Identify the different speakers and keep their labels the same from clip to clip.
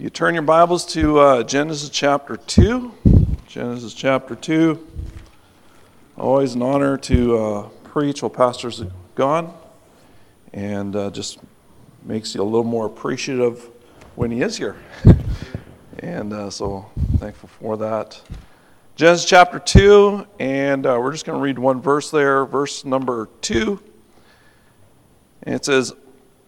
Speaker 1: You turn your Bibles to uh, Genesis chapter 2. Genesis chapter 2. Always an honor to uh, preach while pastors are gone, and uh, just makes you a little more appreciative when he is here. and uh, so thankful for that. Genesis chapter 2, and uh, we're just going to read one verse there, verse number 2. And it says,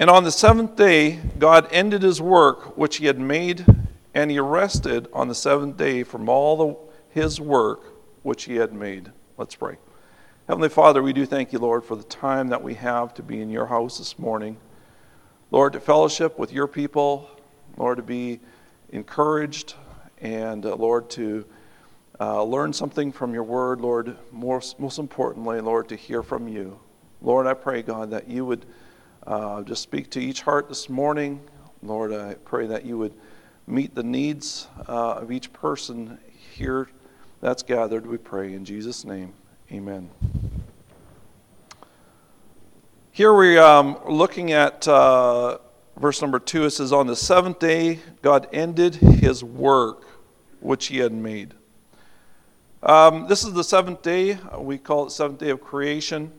Speaker 1: and on the seventh day, God ended his work which he had made, and he rested on the seventh day from all the, his work which he had made. Let's pray. Heavenly Father, we do thank you, Lord, for the time that we have to be in your house this morning. Lord, to fellowship with your people, Lord, to be encouraged, and uh, Lord, to uh, learn something from your word, Lord, most, most importantly, Lord, to hear from you. Lord, I pray, God, that you would. Uh, just speak to each heart this morning. Lord, I pray that you would meet the needs uh, of each person here that's gathered. We pray in Jesus' name. Amen. Here we are um, looking at uh, verse number two. It says, On the seventh day, God ended his work which he had made. Um, this is the seventh day. We call it seventh day of creation.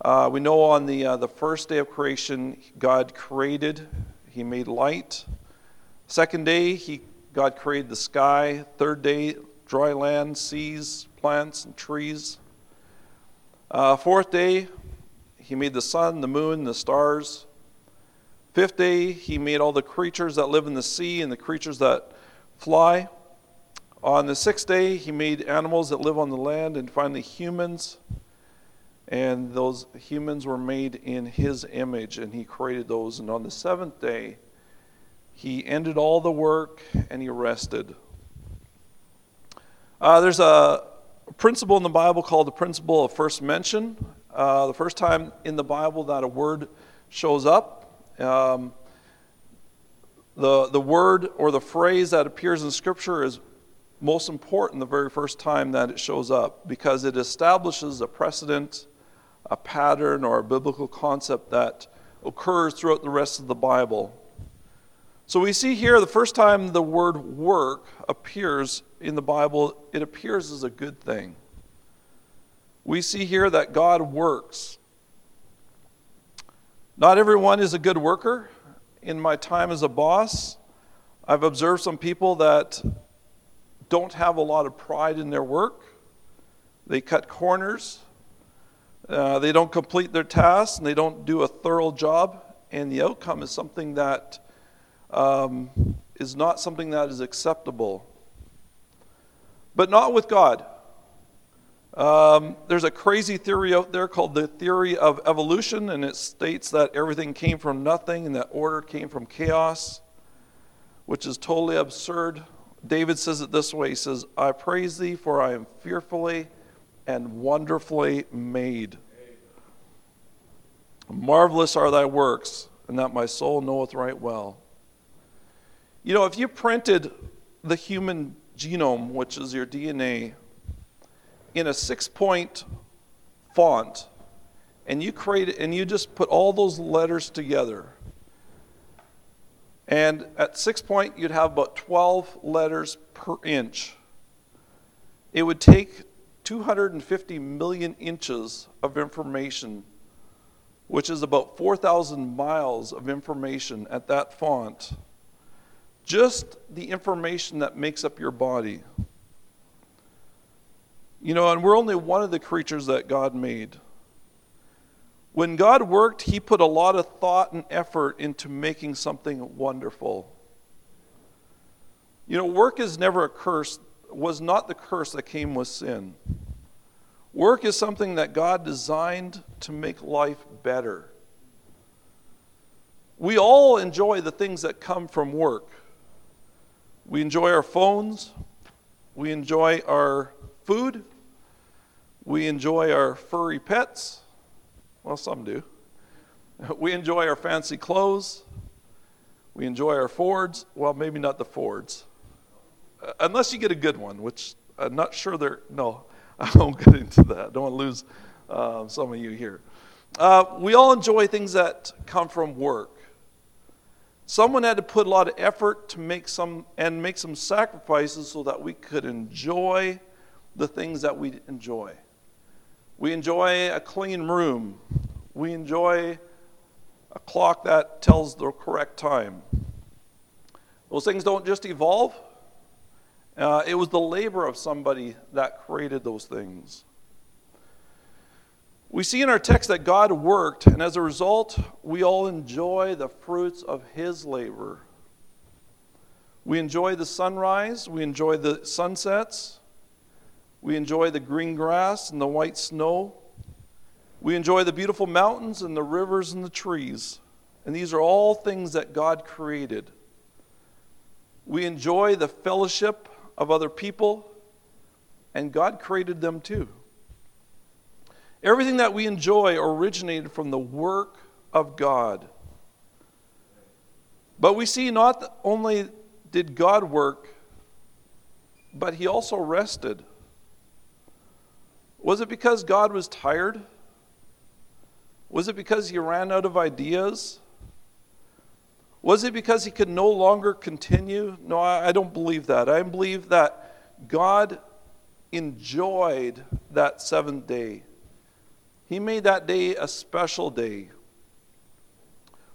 Speaker 1: Uh, we know on the, uh, the first day of creation, God created, He made light. Second day, he, God created the sky. Third day, dry land, seas, plants, and trees. Uh, fourth day, He made the sun, the moon, the stars. Fifth day, He made all the creatures that live in the sea and the creatures that fly. On the sixth day, He made animals that live on the land, and finally, humans and those humans were made in his image and he created those. And on the seventh day he ended all the work and he rested. Uh, there's a principle in the bible called the principle of first mention. Uh, the first time in the bible that a word shows up um, the, the word or the phrase that appears in scripture is most important the very first time that it shows up because it establishes a precedent a pattern or a biblical concept that occurs throughout the rest of the Bible. So we see here the first time the word work appears in the Bible, it appears as a good thing. We see here that God works. Not everyone is a good worker. In my time as a boss, I've observed some people that don't have a lot of pride in their work. They cut corners. Uh, they don't complete their tasks and they don't do a thorough job, and the outcome is something that um, is not something that is acceptable. But not with God. Um, there's a crazy theory out there called the theory of evolution, and it states that everything came from nothing and that order came from chaos, which is totally absurd. David says it this way He says, I praise thee, for I am fearfully and wonderfully made. Marvelous are thy works, and that my soul knoweth right well. You know, if you printed the human genome, which is your DNA, in a six point font, and you create and you just put all those letters together, and at six point you'd have about 12 letters per inch. It would take 250 million inches of information, which is about 4,000 miles of information at that font. Just the information that makes up your body. You know, and we're only one of the creatures that God made. When God worked, He put a lot of thought and effort into making something wonderful. You know, work is never a curse was not the curse that came with sin. Work is something that God designed to make life better. We all enjoy the things that come from work. We enjoy our phones, we enjoy our food, we enjoy our furry pets. Well, some do. We enjoy our fancy clothes. We enjoy our Fords. Well, maybe not the Fords unless you get a good one, which I'm not sure they're, no, I won't get into that. I don't want to lose uh, some of you here. Uh, we all enjoy things that come from work. Someone had to put a lot of effort to make some and make some sacrifices so that we could enjoy the things that we enjoy. We enjoy a clean room. We enjoy a clock that tells the correct time. Those things don't just evolve. Uh, it was the labor of somebody that created those things. We see in our text that God worked, and as a result, we all enjoy the fruits of His labor. We enjoy the sunrise, we enjoy the sunsets, we enjoy the green grass and the white snow. We enjoy the beautiful mountains and the rivers and the trees. And these are all things that God created. We enjoy the fellowship of other people, and God created them too. Everything that we enjoy originated from the work of God. But we see not only did God work, but he also rested. Was it because God was tired? Was it because he ran out of ideas? Was it because he could no longer continue? No, I, don't believe that. I believe that God enjoyed that seventh day. He made that day a special day.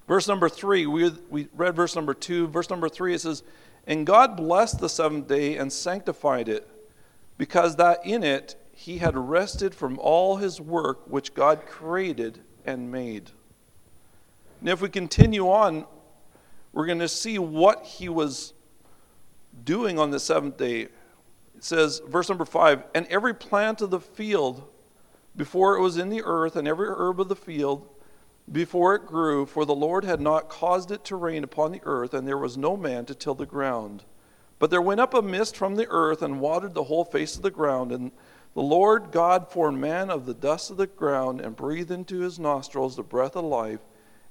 Speaker 1: Verse number three, we, we read verse number two. Verse number three, it says, And God blessed the seventh day and sanctified it, because that in it he had rested from all his work which God created and made. And if we continue on, we're going to see what he was doing on the seventh day. It says, verse number five, And every plant of the field before it was in the earth, and every herb of the field before it grew, for the Lord had not caused it to rain upon the earth, and there was no man to till the ground. But there went up a mist from the earth and watered the whole face of the ground. And the Lord God formed man of the dust of the ground and breathed into his nostrils the breath of life,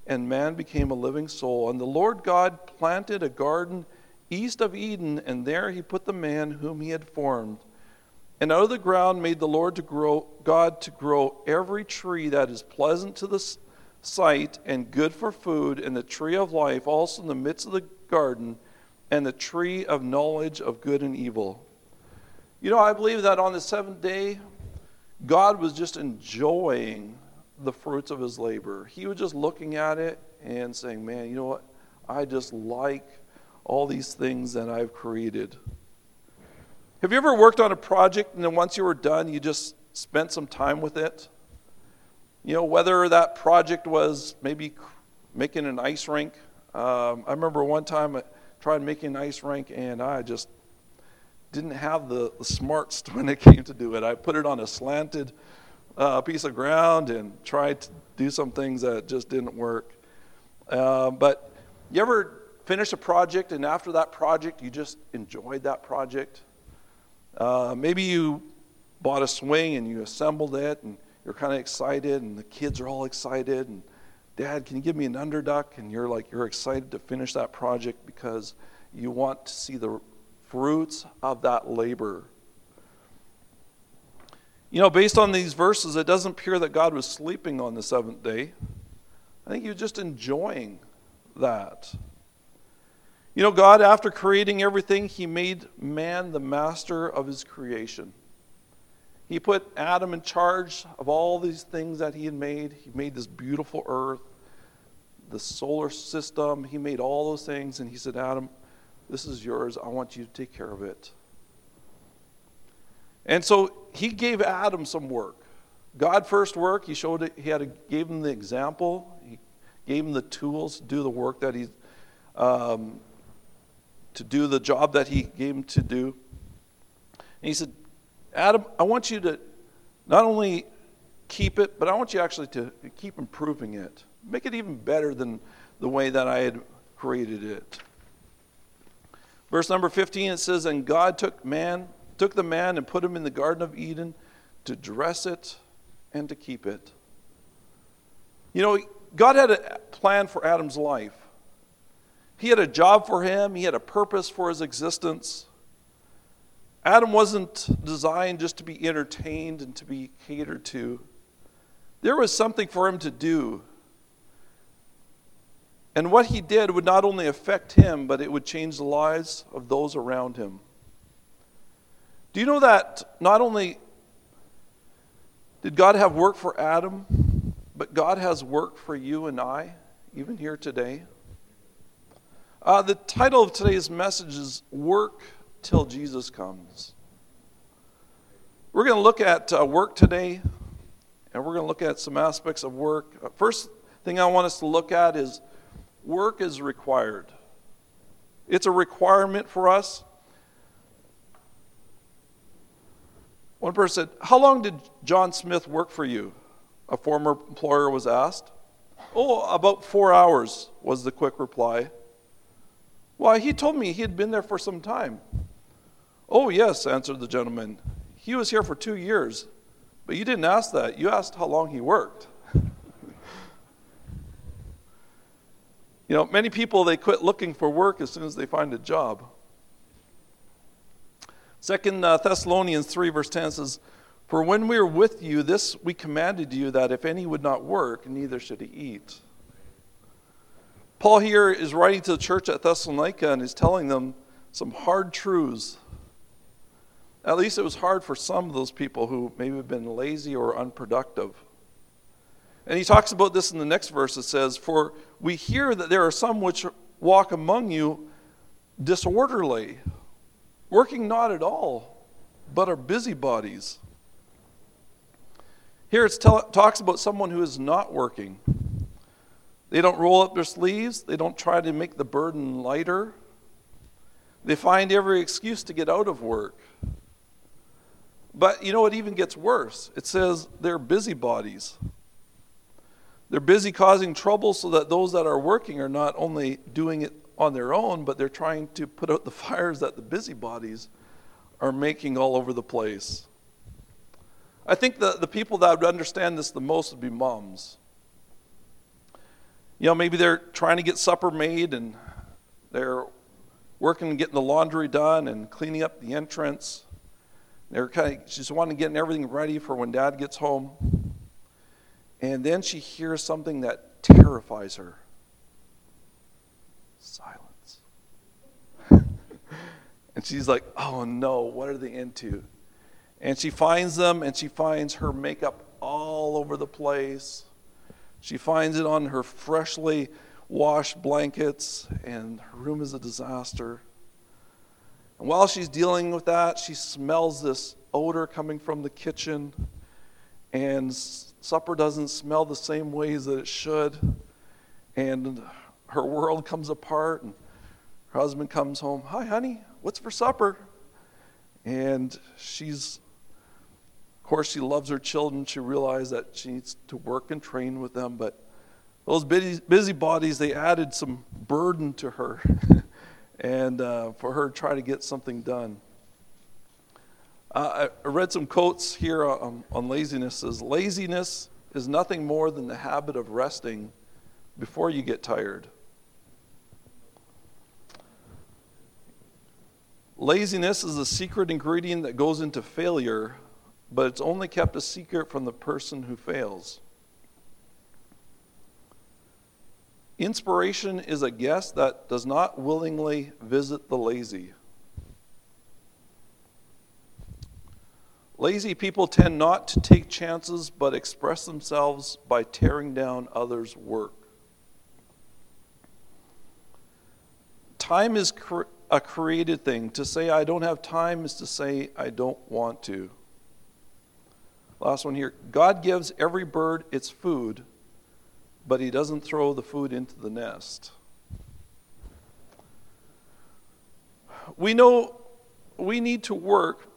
Speaker 1: and man became a living soul. And the Lord God planted a garden east of Eden, and there he put the man whom he had formed. And out of the ground made the Lord to grow, God to grow every tree that is pleasant to the sight and good for food, and the tree of life also in the midst of the garden, and the tree of knowledge of good and evil. You know, I believe that on the seventh day, God was just enjoying the fruits of his labor. He was just looking at it and saying, Man, you know what? I just like all these things that I've created. Have you ever worked on a project and then once you were done, you just spent some time with it? You know, whether that project was maybe making an ice rink. Um, I remember one time I tried making an ice rink and I just didn't have the, the smarts when it came to do it. I put it on a slanted uh, piece of ground and tried to do some things that just didn't work. Uh, but you ever finish a project and after that project you just enjoyed that project? Uh, maybe you bought a swing and you assembled it and you're kind of excited and the kids are all excited and dad can you give me an underduck and you're like you're excited to finish that project because you want to see the fruits of that labor you know based on these verses it doesn't appear that god was sleeping on the seventh day i think he was just enjoying that you know, God, after creating everything, He made man the master of His creation. He put Adam in charge of all these things that He had made. He made this beautiful earth, the solar system. He made all those things, and He said, Adam, this is yours. I want you to take care of it. And so He gave Adam some work. God first work. He showed it. He had to, gave him the example. He gave him the tools to do the work that he um, to do the job that he gave him to do. And he said, Adam, I want you to not only keep it, but I want you actually to keep improving it. Make it even better than the way that I had created it. Verse number 15 it says, And God took man, took the man and put him in the Garden of Eden to dress it and to keep it. You know, God had a plan for Adam's life. He had a job for him, he had a purpose for his existence. Adam wasn't designed just to be entertained and to be catered to. There was something for him to do. And what he did would not only affect him, but it would change the lives of those around him. Do you know that not only did God have work for Adam, but God has work for you and I, even here today? Uh, the title of today's message is Work Till Jesus Comes. We're going to look at uh, work today, and we're going to look at some aspects of work. Uh, first thing I want us to look at is work is required. It's a requirement for us. One person said, How long did John Smith work for you? A former employer was asked. Oh, about four hours was the quick reply. Why, he told me he had been there for some time. Oh, yes, answered the gentleman. He was here for two years, but you didn't ask that. You asked how long he worked. you know, many people, they quit looking for work as soon as they find a job. Second uh, Thessalonians 3, verse 10 says, For when we were with you, this we commanded you that if any would not work, neither should he eat. Paul here is writing to the church at Thessalonica and is telling them some hard truths. At least it was hard for some of those people who maybe have been lazy or unproductive. And he talks about this in the next verse. It says, For we hear that there are some which walk among you disorderly, working not at all, but are busybodies. Here it talks about someone who is not working. They don't roll up their sleeves. They don't try to make the burden lighter. They find every excuse to get out of work. But you know, it even gets worse. It says they're busybodies. They're busy causing trouble so that those that are working are not only doing it on their own, but they're trying to put out the fires that the busybodies are making all over the place. I think the, the people that would understand this the most would be moms. You know, maybe they're trying to get supper made and they're working getting the laundry done and cleaning up the entrance. They're kind of, she's wanting to get everything ready for when dad gets home. And then she hears something that terrifies her silence. and she's like, oh no, what are they into? And she finds them and she finds her makeup all over the place she finds it on her freshly washed blankets, and her room is a disaster. And while she's dealing with that, she smells this odor coming from the kitchen, and supper doesn't smell the same ways that it should. And her world comes apart, and her husband comes home. Hi, honey, what's for supper? And she's of course, she loves her children. She realizes that she needs to work and train with them. But those busy, busy bodies, they added some burden to her and uh, for her to try to get something done. Uh, I read some quotes here on, on laziness. It says, laziness is nothing more than the habit of resting before you get tired. Laziness is a secret ingredient that goes into failure but it's only kept a secret from the person who fails. Inspiration is a guest that does not willingly visit the lazy. Lazy people tend not to take chances but express themselves by tearing down others' work. Time is a created thing. To say I don't have time is to say I don't want to. Last one here. God gives every bird its food, but he doesn't throw the food into the nest. We know we need to work,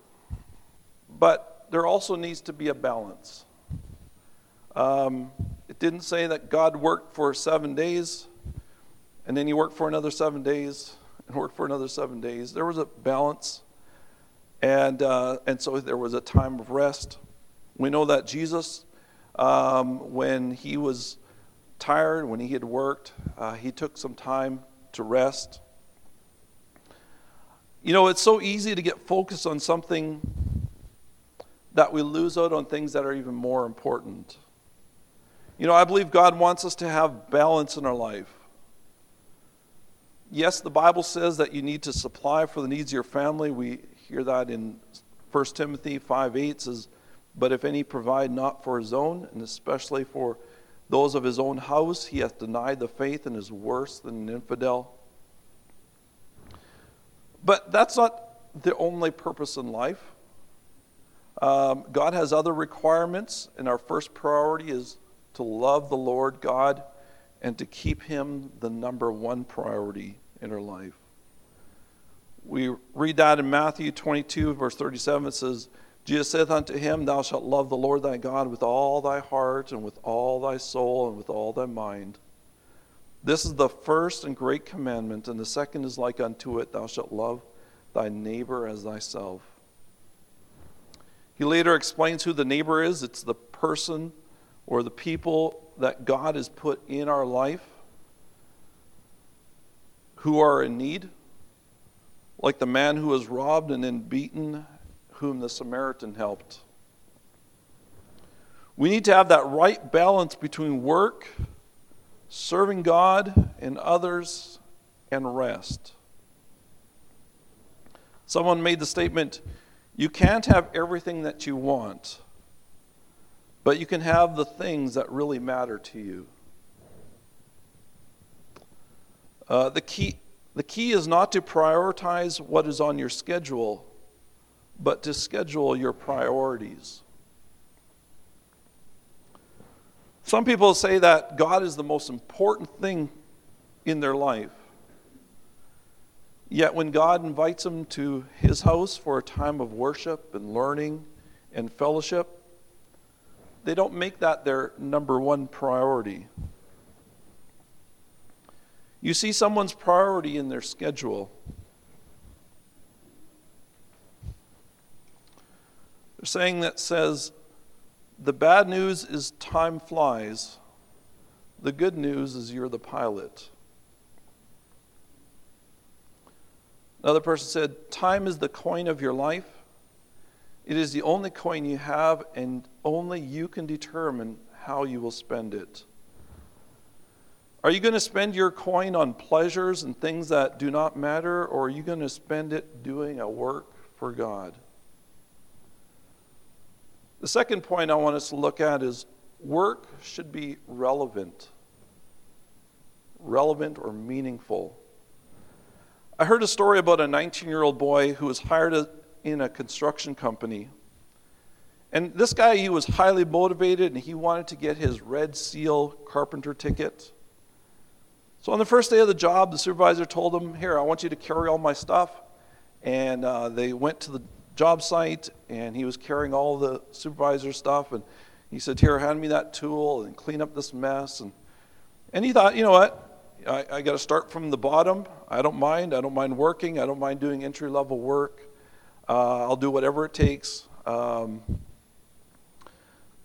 Speaker 1: but there also needs to be a balance. Um, it didn't say that God worked for seven days and then he worked for another seven days and worked for another seven days. There was a balance, and, uh, and so there was a time of rest. We know that Jesus, um, when he was tired, when he had worked, uh, he took some time to rest. You know, it's so easy to get focused on something that we lose out on things that are even more important. You know, I believe God wants us to have balance in our life. Yes, the Bible says that you need to supply for the needs of your family. We hear that in 1 Timothy 5 8 says, But if any provide not for his own, and especially for those of his own house, he hath denied the faith and is worse than an infidel. But that's not the only purpose in life. Um, God has other requirements, and our first priority is to love the Lord God and to keep Him the number one priority in our life. We read that in Matthew 22, verse 37. It says, Jesus saith unto him, Thou shalt love the Lord thy God with all thy heart, and with all thy soul, and with all thy mind. This is the first and great commandment, and the second is like unto it Thou shalt love thy neighbor as thyself. He later explains who the neighbor is it's the person or the people that God has put in our life who are in need, like the man who was robbed and then beaten, whom the Samaritan helped. We need to have that right balance between work, serving God and others, and rest. Someone made the statement you can't have everything that you want, but you can have the things that really matter to you. Uh, the, key, the key is not to prioritize what is on your schedule, but to schedule your priorities. Some people say that God is the most important thing in their life. Yet when God invites them to his house for a time of worship and learning and fellowship, they don't make that their number one priority. You see someone's priority in their schedule. There's saying that says, the bad news is time flies. The good news is you're the pilot. Another person said, Time is the coin of your life. It is the only coin you have, and only you can determine how you will spend it. Are you going to spend your coin on pleasures and things that do not matter, or are you going to spend it doing a work for God? The second point I want us to look at is work should be relevant. Relevant or meaningful. I heard a story about a 19 year old boy who was hired in a construction company. And this guy, he was highly motivated and he wanted to get his Red Seal carpenter ticket. So on the first day of the job, the supervisor told him, Here, I want you to carry all my stuff. And uh, they went to the job site and he was carrying all the supervisor's stuff. And he said, Here, hand me that tool and clean up this mess. And, and he thought, You know what? I, I got to start from the bottom. I don't mind. I don't mind working. I don't mind doing entry level work. Uh, I'll do whatever it takes. Um,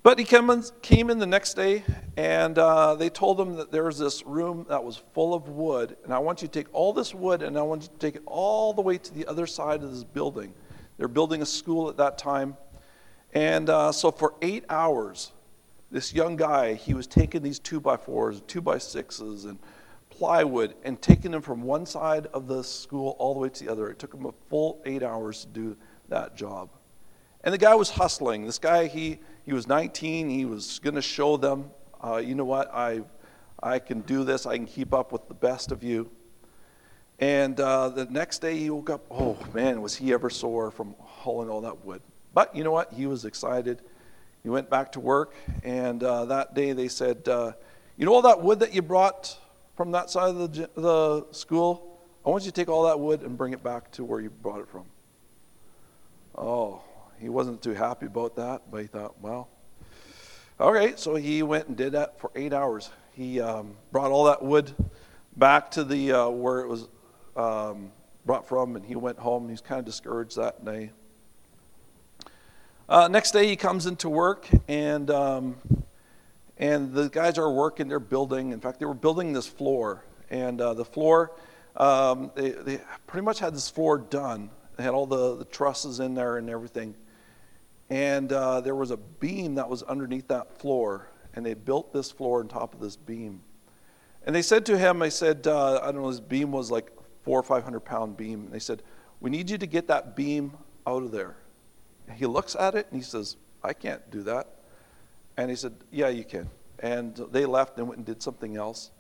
Speaker 1: but he came in, the next day, and uh, they told him that there was this room that was full of wood, and I want you to take all this wood and I want you to take it all the way to the other side of this building. They're building a school at that time. And uh, so for eight hours, this young guy, he was taking these two by fours, two by sixes, and plywood and taking them from one side of the school all the way to the other. It took him a full eight hours to do that job. And the guy was hustling. This guy, he, he was 19. He was going to show them, uh, you know what, I, I can do this. I can keep up with the best of you. And uh, the next day he woke up, oh man, was he ever sore from hauling all that wood. But you know what? He was excited. He went back to work, and uh, that day they said, uh, You know all that wood that you brought from that side of the, the school, I want you to take all that wood and bring it back to where you brought it from. Oh, he wasn't too happy about that, but he thought, well, okay. So he went and did that for eight hours. He um, brought all that wood back to the uh, where it was um, brought from, and he went home. He's kind of discouraged that day. Uh, next day, he comes into work, and um, and the guys are working, they're building. In fact, they were building this floor. And uh, the floor, um, they, they pretty much had this floor done. They had all the, the trusses in there and everything. And uh, there was a beam that was underneath that floor. And they built this floor on top of this beam. And they said to him, I said, uh, I don't know, this beam was like four or five hundred pound beam. And they said, We need you to get that beam out of there. And he looks at it and he says, I can't do that. And he said, Yeah, you can. And they left and went and did something else.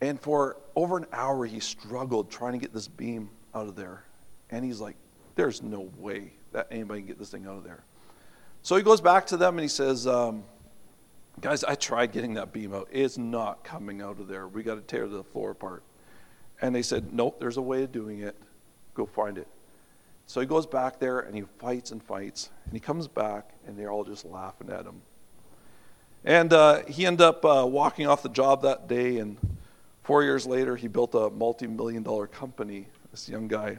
Speaker 1: And for over an hour, he struggled trying to get this beam out of there. And he's like, There's no way that anybody can get this thing out of there. So he goes back to them and he says, um, Guys, I tried getting that beam out. It's not coming out of there. We got to tear the floor apart. And they said, Nope, there's a way of doing it. Go find it. So he goes back there and he fights and fights. And he comes back and they're all just laughing at him. And uh, he ended up uh, walking off the job that day. And four years later, he built a multi million dollar company, this young guy.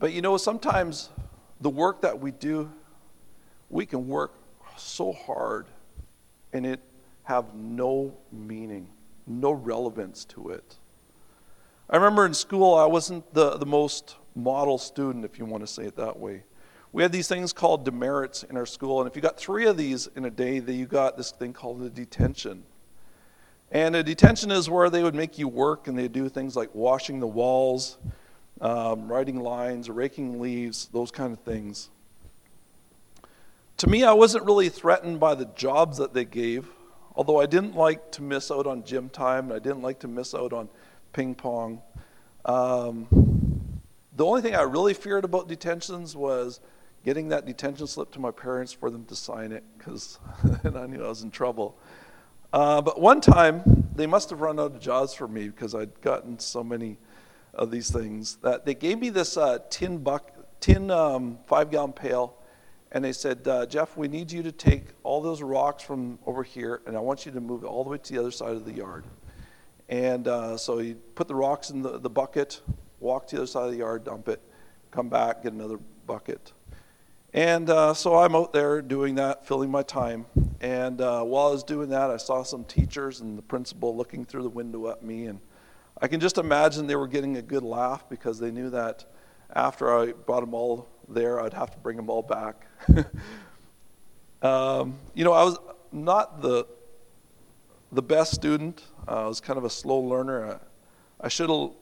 Speaker 1: But you know, sometimes the work that we do, we can work so hard and it have no meaning, no relevance to it. I remember in school, I wasn't the, the most model student, if you want to say it that way. We had these things called demerits in our school, and if you got three of these in a day, then you got this thing called a detention. And a detention is where they would make you work, and they'd do things like washing the walls, um, writing lines, raking leaves, those kind of things. To me, I wasn't really threatened by the jobs that they gave, although I didn't like to miss out on gym time, and I didn't like to miss out on ping pong. Um, the only thing I really feared about detentions was getting that detention slip to my parents for them to sign it, because I knew I was in trouble. Uh, but one time, they must have run out of jobs for me because I'd gotten so many of these things that they gave me this uh, tin buck, tin um, five gallon pail and they said, uh, Jeff, we need you to take all those rocks from over here, and I want you to move it all the way to the other side of the yard. And uh, so he put the rocks in the, the bucket, walk to the other side of the yard, dump it, come back, get another bucket. And uh, so I'm out there doing that, filling my time. And uh, while I was doing that, I saw some teachers and the principal looking through the window at me. And I can just imagine they were getting a good laugh because they knew that after I brought them all there, I'd have to bring them all back. um, you know, I was not the the best student. Uh, I was kind of a slow learner. I, I should have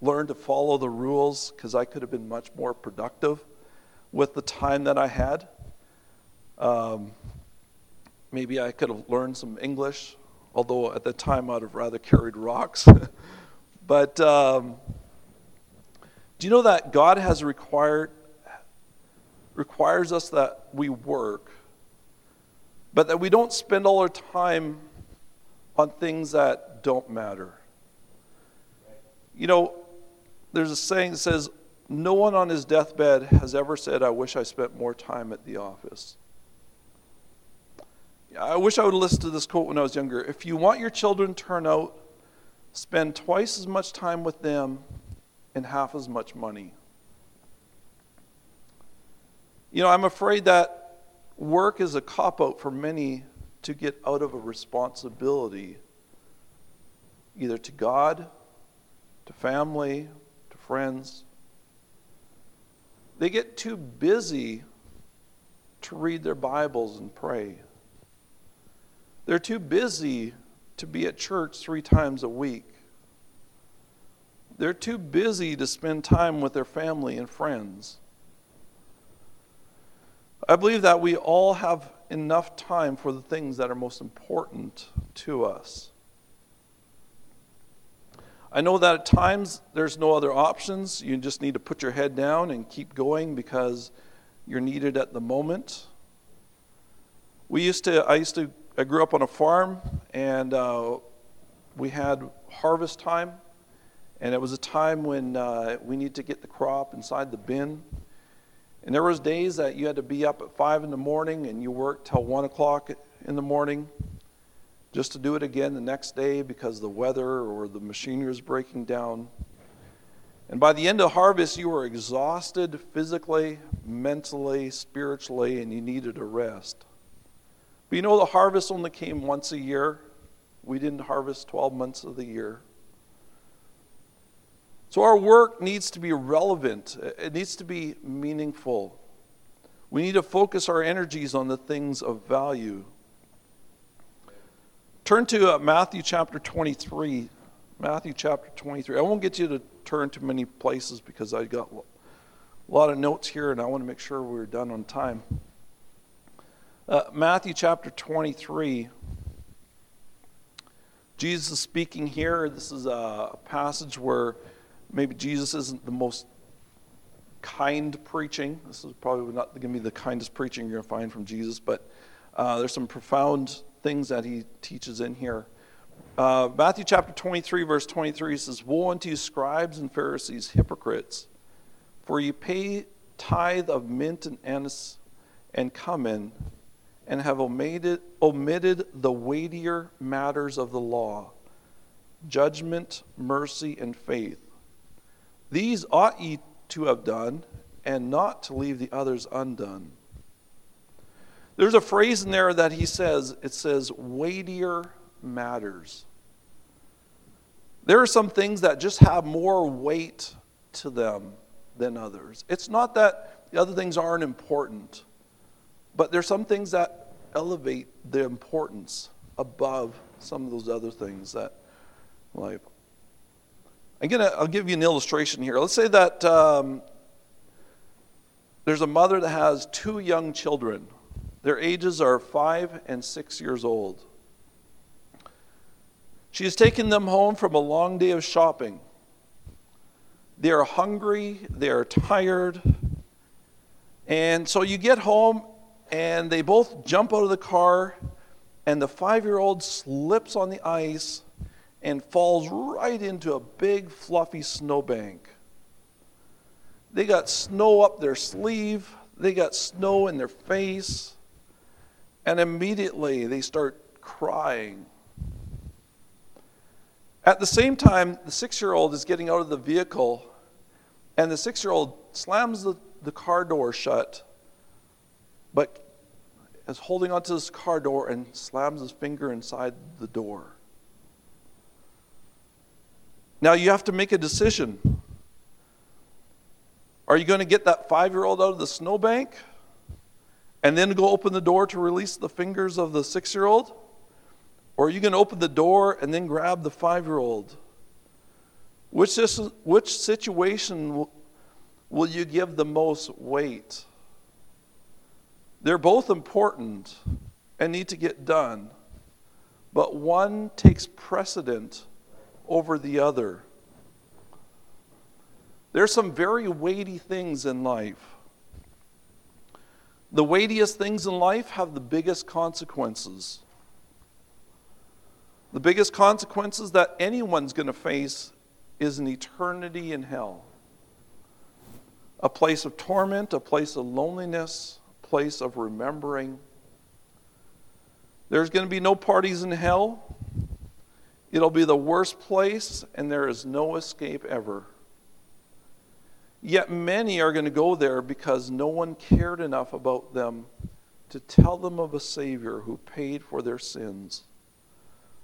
Speaker 1: learned to follow the rules because I could have been much more productive with the time that I had. Um, maybe I could have learned some English, although at the time I'd have rather carried rocks. but um, do you know that God has required requires us that we work, but that we don't spend all our time on things that don't matter. You know, there's a saying that says, No one on his deathbed has ever said, I wish I spent more time at the office. I wish I would have listened to this quote when I was younger. If you want your children to turn out, spend twice as much time with them and half as much money. You know, I'm afraid that work is a cop out for many to get out of a responsibility, either to God, to family, to friends. They get too busy to read their Bibles and pray. They're too busy to be at church three times a week. They're too busy to spend time with their family and friends. I believe that we all have enough time for the things that are most important to us. I know that at times there's no other options. You just need to put your head down and keep going because you're needed at the moment. We used to, I used to, I grew up on a farm and uh, we had harvest time. And it was a time when uh, we need to get the crop inside the bin and there was days that you had to be up at five in the morning and you worked till one o'clock in the morning just to do it again the next day because the weather or the machinery was breaking down. And by the end of harvest, you were exhausted physically, mentally, spiritually, and you needed a rest. But you know, the harvest only came once a year. We didn't harvest 12 months of the year. So our work needs to be relevant, it needs to be meaningful. We need to focus our energies on the things of value. Turn to uh, Matthew chapter 23, Matthew chapter 23. I won't get you to turn to many places because I got a lot of notes here and I want to make sure we're done on time. Uh, Matthew chapter 23. Jesus is speaking here. This is a passage where maybe Jesus isn't the most kind preaching. This is probably not going to be the kindest preaching you're going to find from Jesus, but uh, there's some profound things that he teaches in here. Uh, Matthew chapter 23, verse 23 says, Woe unto you, scribes and Pharisees, hypocrites, for you pay tithe of mint and anise and cumin, and have omitted, omitted the weightier matters of the law judgment, mercy, and faith. These ought ye to have done, and not to leave the others undone. There's a phrase in there that he says, it says, weightier matters. There are some things that just have more weight to them than others. It's not that the other things aren't important, but there's some things that elevate the importance above some of those other things that like again i'll give you an illustration here. Let's say that um, there's a mother that has two young children. Their ages are five and six years old. She has taken them home from a long day of shopping. They are hungry they are tired and so you get home and they both jump out of the car, and the five year old slips on the ice and falls right into a big, fluffy snowbank. They got snow up their sleeve, they got snow in their face, and immediately they start crying. At the same time, the six year old is getting out of the vehicle, and the six year old slams the, the car door shut, but is holding onto this car door and slams his finger inside the door. Now you have to make a decision. Are you going to get that five year old out of the snowbank and then go open the door to release the fingers of the six year old? Or are you going to open the door and then grab the five year old? Which, which situation will you give the most weight? They're both important and need to get done, but one takes precedent over the other. There's some very weighty things in life. The weightiest things in life have the biggest consequences. The biggest consequences that anyone's going to face is an eternity in hell. A place of torment, a place of loneliness, place of remembering. There's going to be no parties in hell. It'll be the worst place, and there is no escape ever. Yet many are going to go there because no one cared enough about them to tell them of a Savior who paid for their sins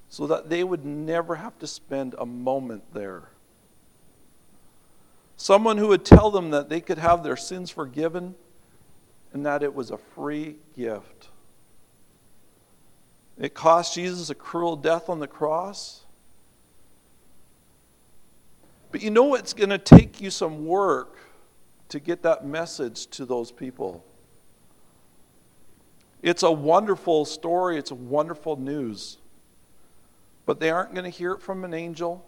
Speaker 1: so that they would never have to spend a moment there. Someone who would tell them that they could have their sins forgiven and that it was a free gift. It cost Jesus a cruel death on the cross. But you know it's going to take you some work to get that message to those people. It's a wonderful story, it's a wonderful news. But they aren't going to hear it from an angel.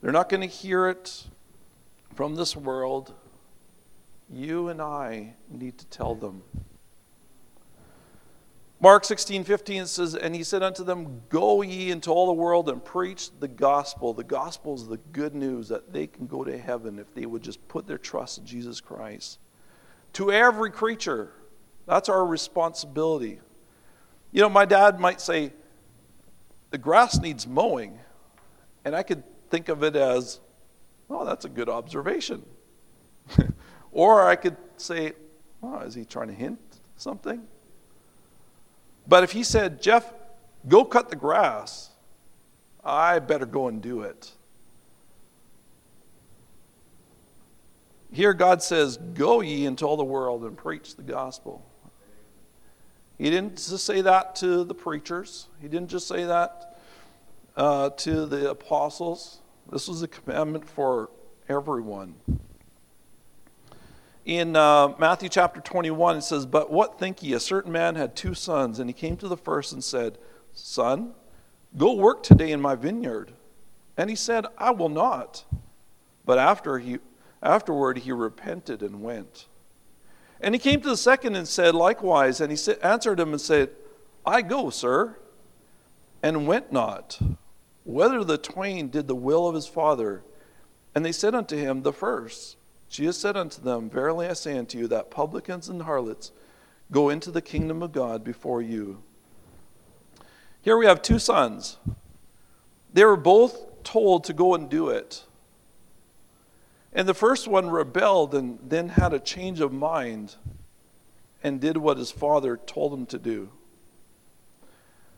Speaker 1: They're not going to hear it from this world. You and I need to tell them. Mark 16, 15 says, And he said unto them, Go ye into all the world and preach the gospel. The gospel is the good news that they can go to heaven if they would just put their trust in Jesus Christ. To every creature. That's our responsibility. You know, my dad might say, The grass needs mowing. And I could think of it as, Oh, that's a good observation. Or I could say, oh, is he trying to hint something? But if he said, Jeff, go cut the grass, I better go and do it. Here God says, Go ye into all the world and preach the gospel. He didn't just say that to the preachers. He didn't just say that uh, to the apostles. This was a commandment for everyone. In uh, Matthew chapter 21, it says, But what think ye? A certain man had two sons, and he came to the first and said, Son, go work today in my vineyard. And he said, I will not. But after he, afterward he repented and went. And he came to the second and said likewise, and he answered him and said, I go, sir, and went not, whether the twain did the will of his father. And they said unto him, The first. Jesus said unto them, Verily I say unto you, that publicans and harlots go into the kingdom of God before you. Here we have two sons. They were both told to go and do it. And the first one rebelled and then had a change of mind and did what his father told him to do.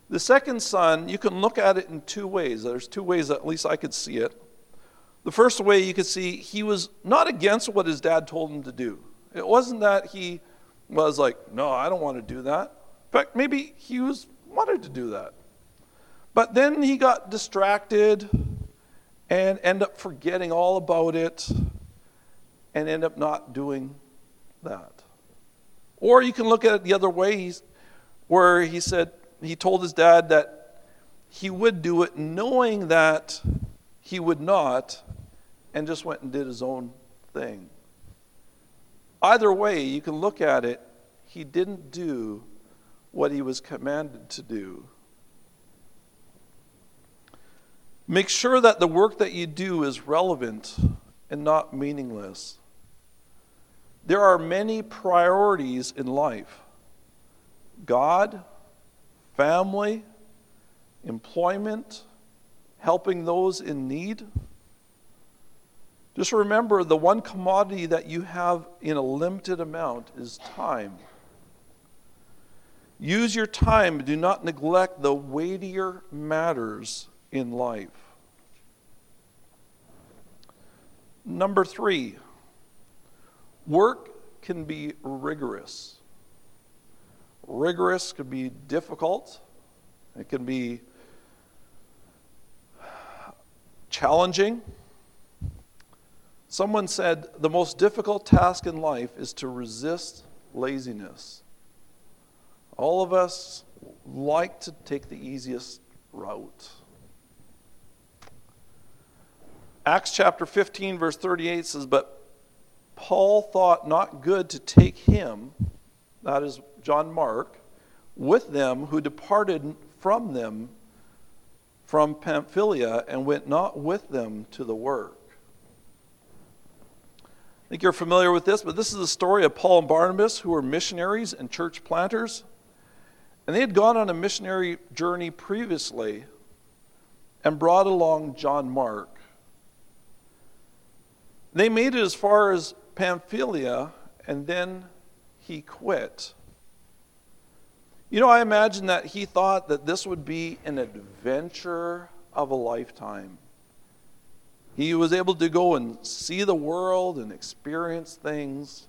Speaker 1: The second son, you can look at it in two ways. There's two ways, at least I could see it. The first way you could see, he was not against what his dad told him to do. It wasn't that he was like, no, I don't want to do that. In fact, maybe he was wanted to do that. But then he got distracted and end up forgetting all about it and end up not doing that. Or you can look at it the other way, where he said, he told his dad that he would do it knowing that he would not, and just went and did his own thing. Either way, you can look at it, he didn't do what he was commanded to do. Make sure that the work that you do is relevant and not meaningless. There are many priorities in life God, family, employment, helping those in need. Just remember the one commodity that you have in a limited amount is time. Use your time. Do not neglect the weightier matters in life. Number three, work can be rigorous. Rigorous can be difficult, it can be challenging. Someone said the most difficult task in life is to resist laziness. All of us like to take the easiest route. Acts chapter 15, verse 38 says, But Paul thought not good to take him, that is John Mark, with them who departed from them from Pamphylia and went not with them to the work. I think you're familiar with this, but this is the story of Paul and Barnabas, who were missionaries and church planters. And they had gone on a missionary journey previously and brought along John Mark. They made it as far as Pamphylia, and then he quit. You know, I imagine that he thought that this would be an adventure of a lifetime. He was able to go and see the world and experience things.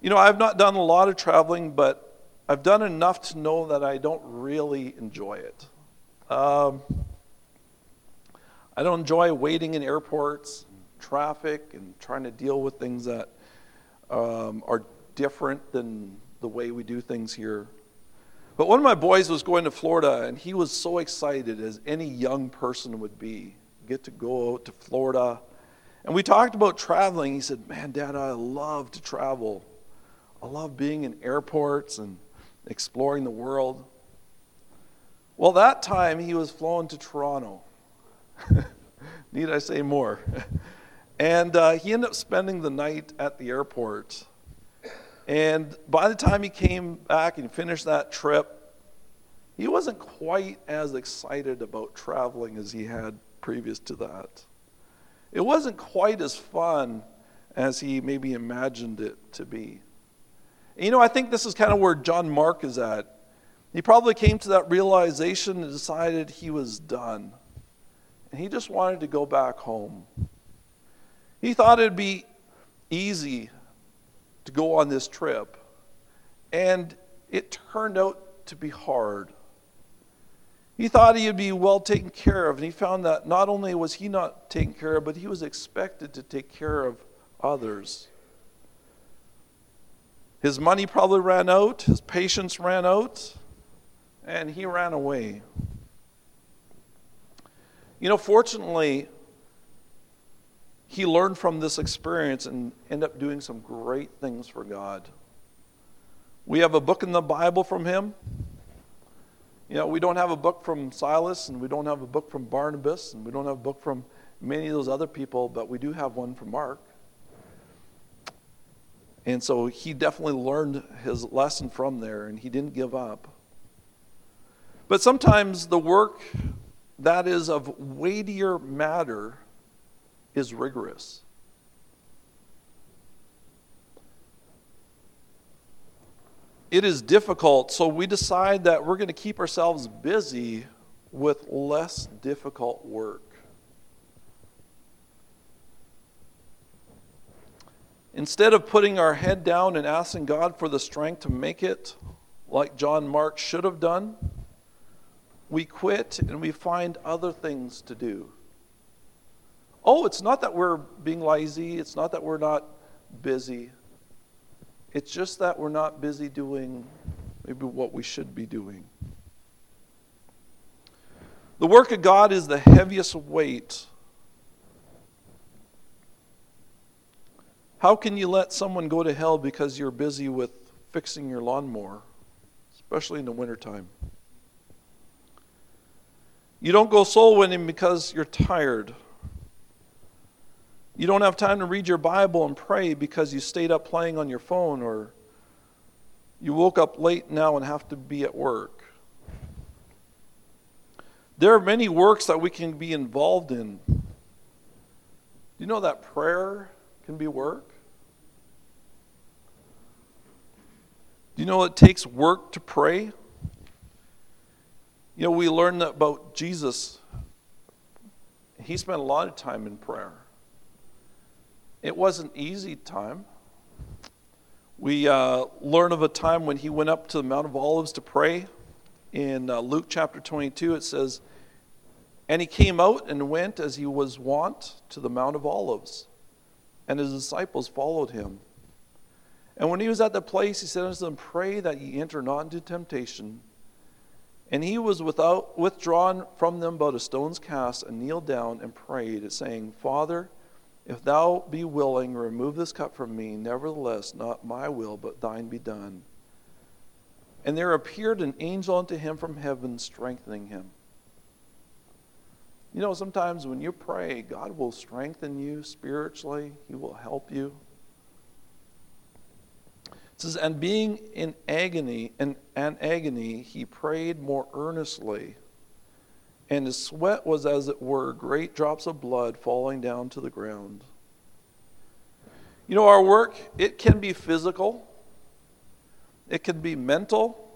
Speaker 1: You know, I've not done a lot of traveling, but I've done enough to know that I don't really enjoy it. Um, I don't enjoy waiting in airports, traffic, and trying to deal with things that um, are different than the way we do things here. But one of my boys was going to Florida, and he was so excited, as any young person would be, get to go out to Florida. And we talked about traveling. He said, Man, Dad, I love to travel. I love being in airports and exploring the world. Well, that time he was flown to Toronto. Need I say more? and uh, he ended up spending the night at the airport. And by the time he came back and finished that trip, he wasn't quite as excited about traveling as he had previous to that. It wasn't quite as fun as he maybe imagined it to be. And you know, I think this is kind of where John Mark is at. He probably came to that realization and decided he was done. And he just wanted to go back home. He thought it'd be easy to go on this trip, and it turned out to be hard. He thought he'd be well taken care of, and he found that not only was he not taken care of, but he was expected to take care of others. His money probably ran out, his patience ran out, and he ran away. You know, fortunately, he learned from this experience and ended up doing some great things for God. We have a book in the Bible from him. You know, we don't have a book from Silas, and we don't have a book from Barnabas, and we don't have a book from many of those other people, but we do have one from Mark. And so he definitely learned his lesson from there, and he didn't give up. But sometimes the work that is of weightier matter is rigorous. It is difficult, so we decide that we're going to keep ourselves busy with less difficult work. Instead of putting our head down and asking God for the strength to make it like John Mark should have done, we quit and we find other things to do. Oh, it's not that we're being lazy, it's not that we're not busy. It's just that we're not busy doing maybe what we should be doing. The work of God is the heaviest weight. How can you let someone go to hell because you're busy with fixing your lawnmower, especially in the wintertime? You don't go soul winning because you're tired. You don't have time to read your Bible and pray because you stayed up playing on your phone or you woke up late now and have to be at work. There are many works that we can be involved in. Do you know that prayer can be work? Do you know it takes work to pray? You know, we learned about Jesus. He spent a lot of time in prayer. It wasn't easy time. We uh, learn of a time when he went up to the Mount of Olives to pray. In uh, Luke chapter 22, it says, And he came out and went as he was wont to the Mount of Olives, and his disciples followed him. And when he was at the place, he said unto them, Pray that ye enter not into temptation. And he was without, withdrawn from them about a stone's cast, and kneeled down and prayed, saying, Father, if thou be willing, remove this cup from me. Nevertheless, not my will, but thine be done. And there appeared an angel unto him from heaven, strengthening him. You know, sometimes when you pray, God will strengthen you spiritually, He will help you. It says, and being in agony, and an agony, he prayed more earnestly and his sweat was as it were great drops of blood falling down to the ground. You know, our work, it can be physical, it can be mental,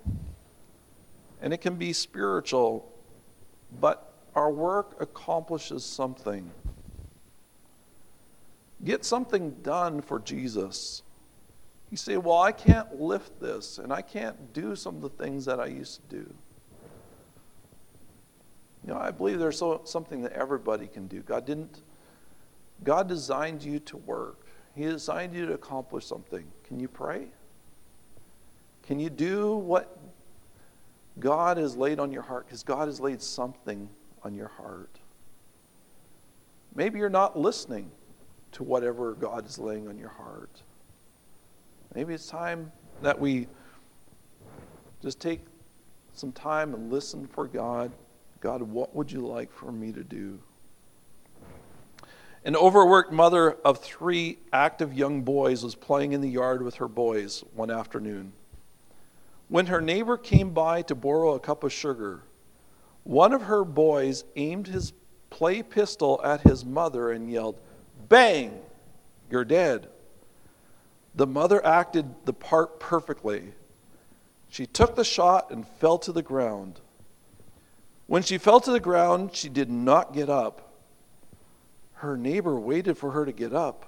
Speaker 1: and it can be spiritual, but our work accomplishes something. Get something done for Jesus. You say, Well, I can't lift this, and I can't do some of the things that I used to do. You know, I believe there's so, something that everybody can do. God didn't, God designed you to work. He designed you to accomplish something. Can you pray? Can you do what God has laid on your heart? Because God has laid something on your heart. Maybe you're not listening to whatever God is laying on your heart. Maybe it's time that we just take some time and listen for God God, what would you like for me to do? An overworked mother of three active young boys was playing in the yard with her boys one afternoon. When her neighbor came by to borrow a cup of sugar, one of her boys aimed his play pistol at his mother and yelled, Bang! You're dead. The mother acted the part perfectly. She took the shot and fell to the ground. When she fell to the ground, she did not get up. Her neighbor waited for her to get up,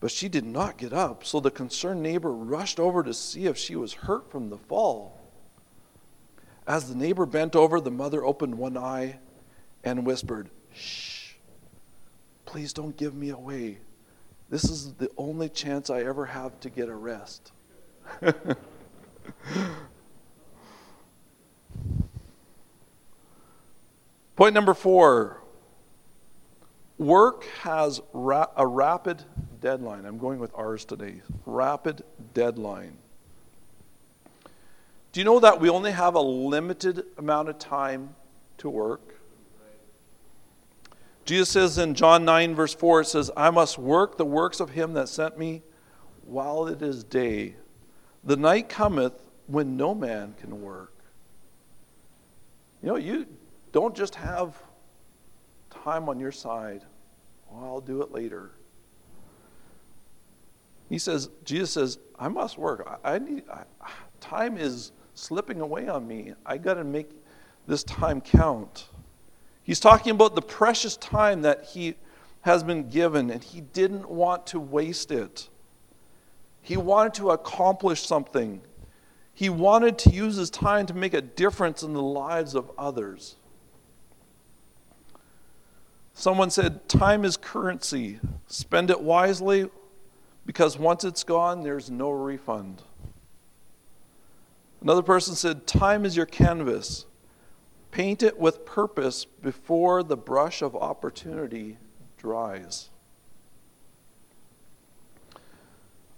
Speaker 1: but she did not get up. So the concerned neighbor rushed over to see if she was hurt from the fall. As the neighbor bent over, the mother opened one eye and whispered, Shh, please don't give me away. This is the only chance I ever have to get a rest. Point number four work has ra- a rapid deadline. I'm going with ours today. Rapid deadline. Do you know that we only have a limited amount of time to work? Jesus says in John 9, verse 4, it says, I must work the works of him that sent me while it is day. The night cometh when no man can work. You know, you don't just have time on your side. I'll do it later. He says, Jesus says, I must work. I, I need, I, time is slipping away on me. I got to make this time count. He's talking about the precious time that he has been given, and he didn't want to waste it. He wanted to accomplish something. He wanted to use his time to make a difference in the lives of others. Someone said, Time is currency. Spend it wisely because once it's gone, there's no refund. Another person said, Time is your canvas. Paint it with purpose before the brush of opportunity dries.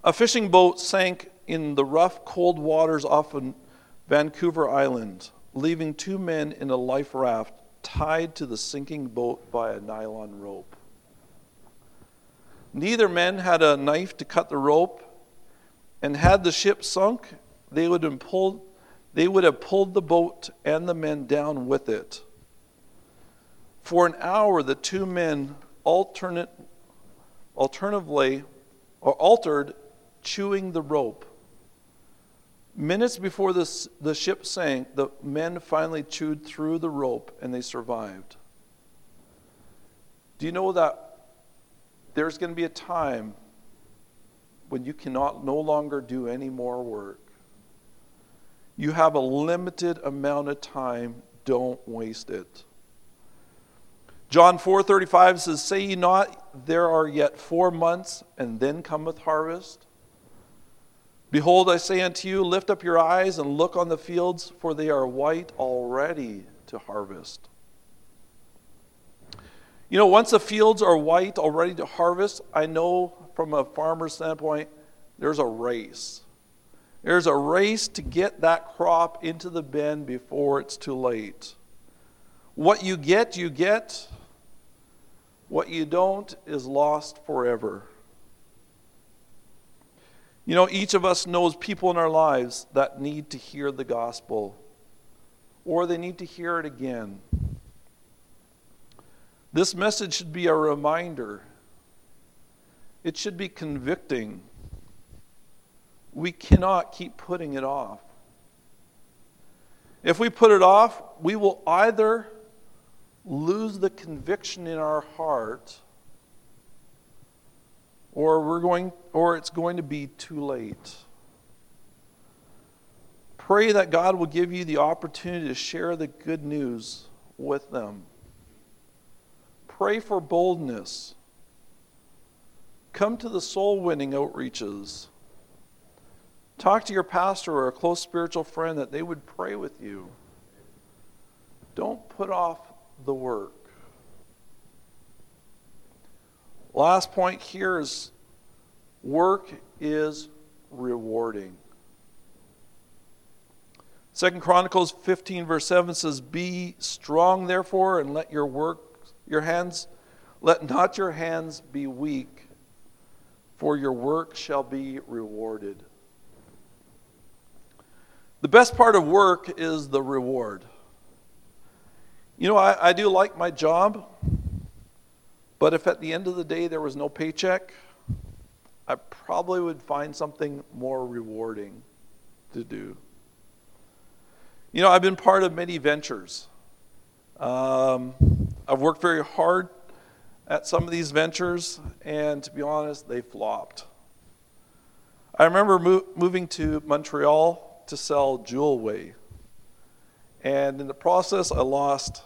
Speaker 1: A fishing boat sank in the rough, cold waters off of Vancouver Island, leaving two men in a life raft tied to the sinking boat by a nylon rope. Neither man had a knife to cut the rope, and had the ship sunk, they would have pulled, they would have pulled the boat and the men down with it. For an hour, the two men alternate, or altered chewing the rope. Minutes before this, the ship sank, the men finally chewed through the rope and they survived. Do you know that there's going to be a time when you cannot no longer do any more work? You have a limited amount of time, don't waste it. John 4:35 says, "Say ye not, there are yet 4 months, and then cometh harvest? Behold, I say unto you, lift up your eyes and look on the fields, for they are white already to harvest. You know, once the fields are white already to harvest, I know from a farmer's standpoint, there's a race. There's a race to get that crop into the bin before it's too late. What you get, you get. What you don't is lost forever. You know, each of us knows people in our lives that need to hear the gospel, or they need to hear it again. This message should be a reminder, it should be convicting. We cannot keep putting it off. If we put it off, we will either lose the conviction in our heart or we're going or it's going to be too late. Pray that God will give you the opportunity to share the good news with them. Pray for boldness. Come to the soul winning outreaches. Talk to your pastor or a close spiritual friend that they would pray with you. Don't put off the work. Last point here is work is rewarding. Second Chronicles 15 verse 7 says, "Be strong therefore and let your work your hands let not your hands be weak, for your work shall be rewarded." The best part of work is the reward. You know, I, I do like my job. But if at the end of the day there was no paycheck, I probably would find something more rewarding to do. You know, I've been part of many ventures. Um, I've worked very hard at some of these ventures, and to be honest, they flopped. I remember mo- moving to Montreal to sell Jewelway. And in the process, I lost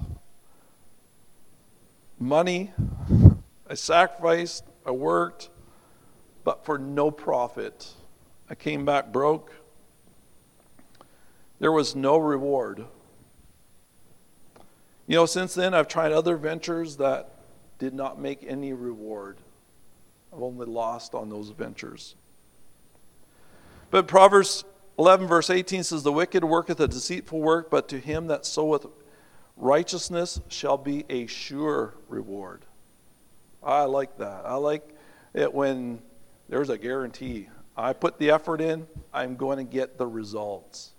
Speaker 1: money, I sacrificed, I worked, but for no profit. I came back broke. There was no reward. You know, since then, I've tried other ventures that did not make any reward. I've only lost on those ventures. But Proverbs 11, verse 18 says, The wicked worketh a deceitful work, but to him that soweth righteousness shall be a sure reward. I like that. I like it when there's a guarantee. I put the effort in, I'm going to get the results.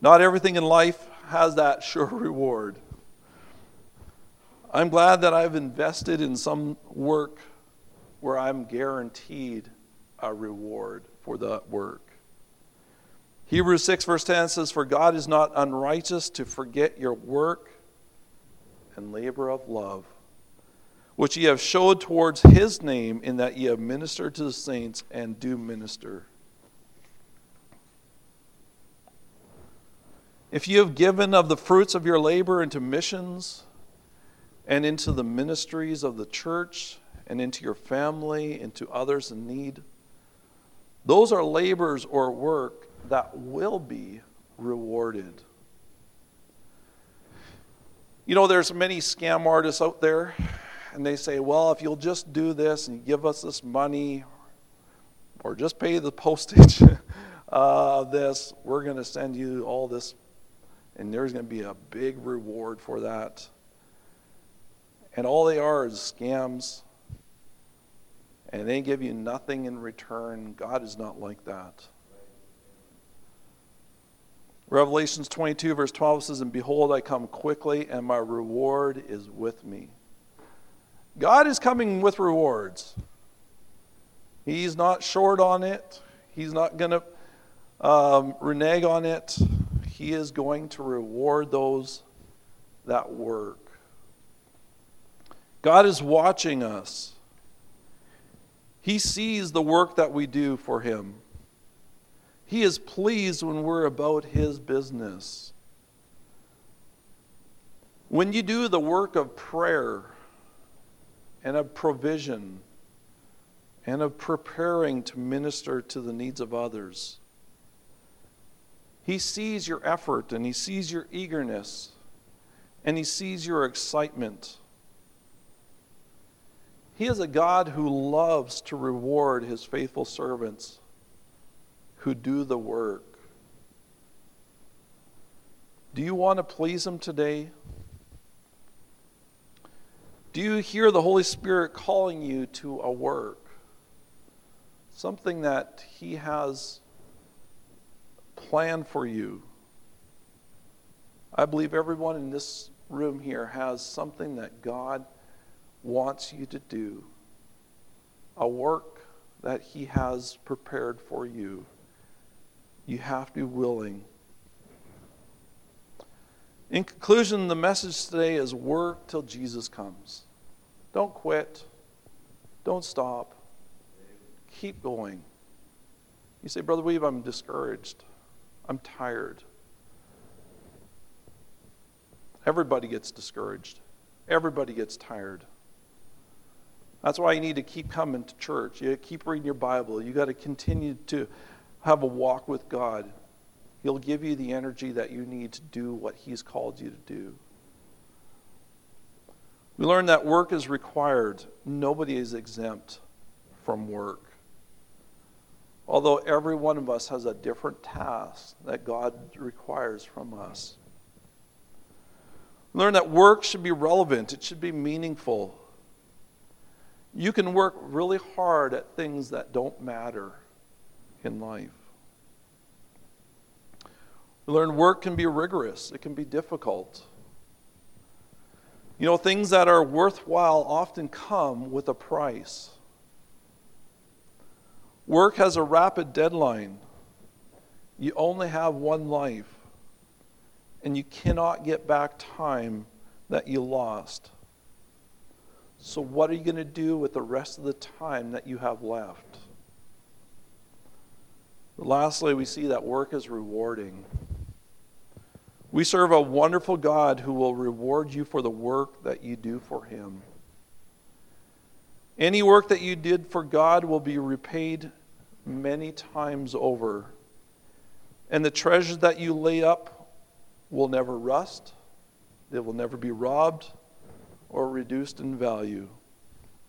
Speaker 1: Not everything in life has that sure reward. I'm glad that I've invested in some work where I'm guaranteed a reward for that work. Hebrews 6, verse 10 says, For God is not unrighteous to forget your work and labor of love, which ye have showed towards his name, in that ye have ministered to the saints and do minister. If you have given of the fruits of your labor into missions and into the ministries of the church and into your family, into others in need, those are labors or work that will be rewarded. You know, there's many scam artists out there, and they say, well, if you'll just do this and give us this money, or just pay the postage of this, we're going to send you all this, and there's going to be a big reward for that. And all they are is scams, and they give you nothing in return. God is not like that. Revelations 22, verse 12 says, And behold, I come quickly, and my reward is with me. God is coming with rewards. He's not short on it, He's not going to um, renege on it. He is going to reward those that work. God is watching us. He sees the work that we do for Him. He is pleased when we're about His business. When you do the work of prayer and of provision and of preparing to minister to the needs of others, He sees your effort and He sees your eagerness and He sees your excitement. He is a God who loves to reward His faithful servants who do the work. Do you want to please Him today? Do you hear the Holy Spirit calling you to a work? Something that He has planned for you. I believe everyone in this room here has something that God wants you to do, a work that He has prepared for you. You have to be willing. In conclusion, the message today is work till Jesus comes. Don't quit. Don't stop. Keep going. You say, Brother Wiebe, I'm discouraged. I'm tired. Everybody gets discouraged. Everybody gets tired. That's why you need to keep coming to church. You keep reading your Bible. You got to continue to have a walk with God, He'll give you the energy that you need to do what He's called you to do. We learn that work is required. Nobody is exempt from work. Although every one of us has a different task that God requires from us. Learn that work should be relevant, it should be meaningful. You can work really hard at things that don't matter in life. We learn work can be rigorous, it can be difficult. You know, things that are worthwhile often come with a price. Work has a rapid deadline. You only have one life, and you cannot get back time that you lost. So, what are you going to do with the rest of the time that you have left? Lastly, we see that work is rewarding. We serve a wonderful God who will reward you for the work that you do for Him. Any work that you did for God will be repaid many times over. And the treasures that you lay up will never rust, they will never be robbed or reduced in value.